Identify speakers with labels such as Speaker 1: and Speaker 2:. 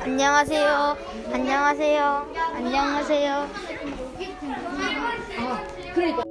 Speaker 1: 안녕하세요. 안녕하세요. 안녕하세요. 아, 그래.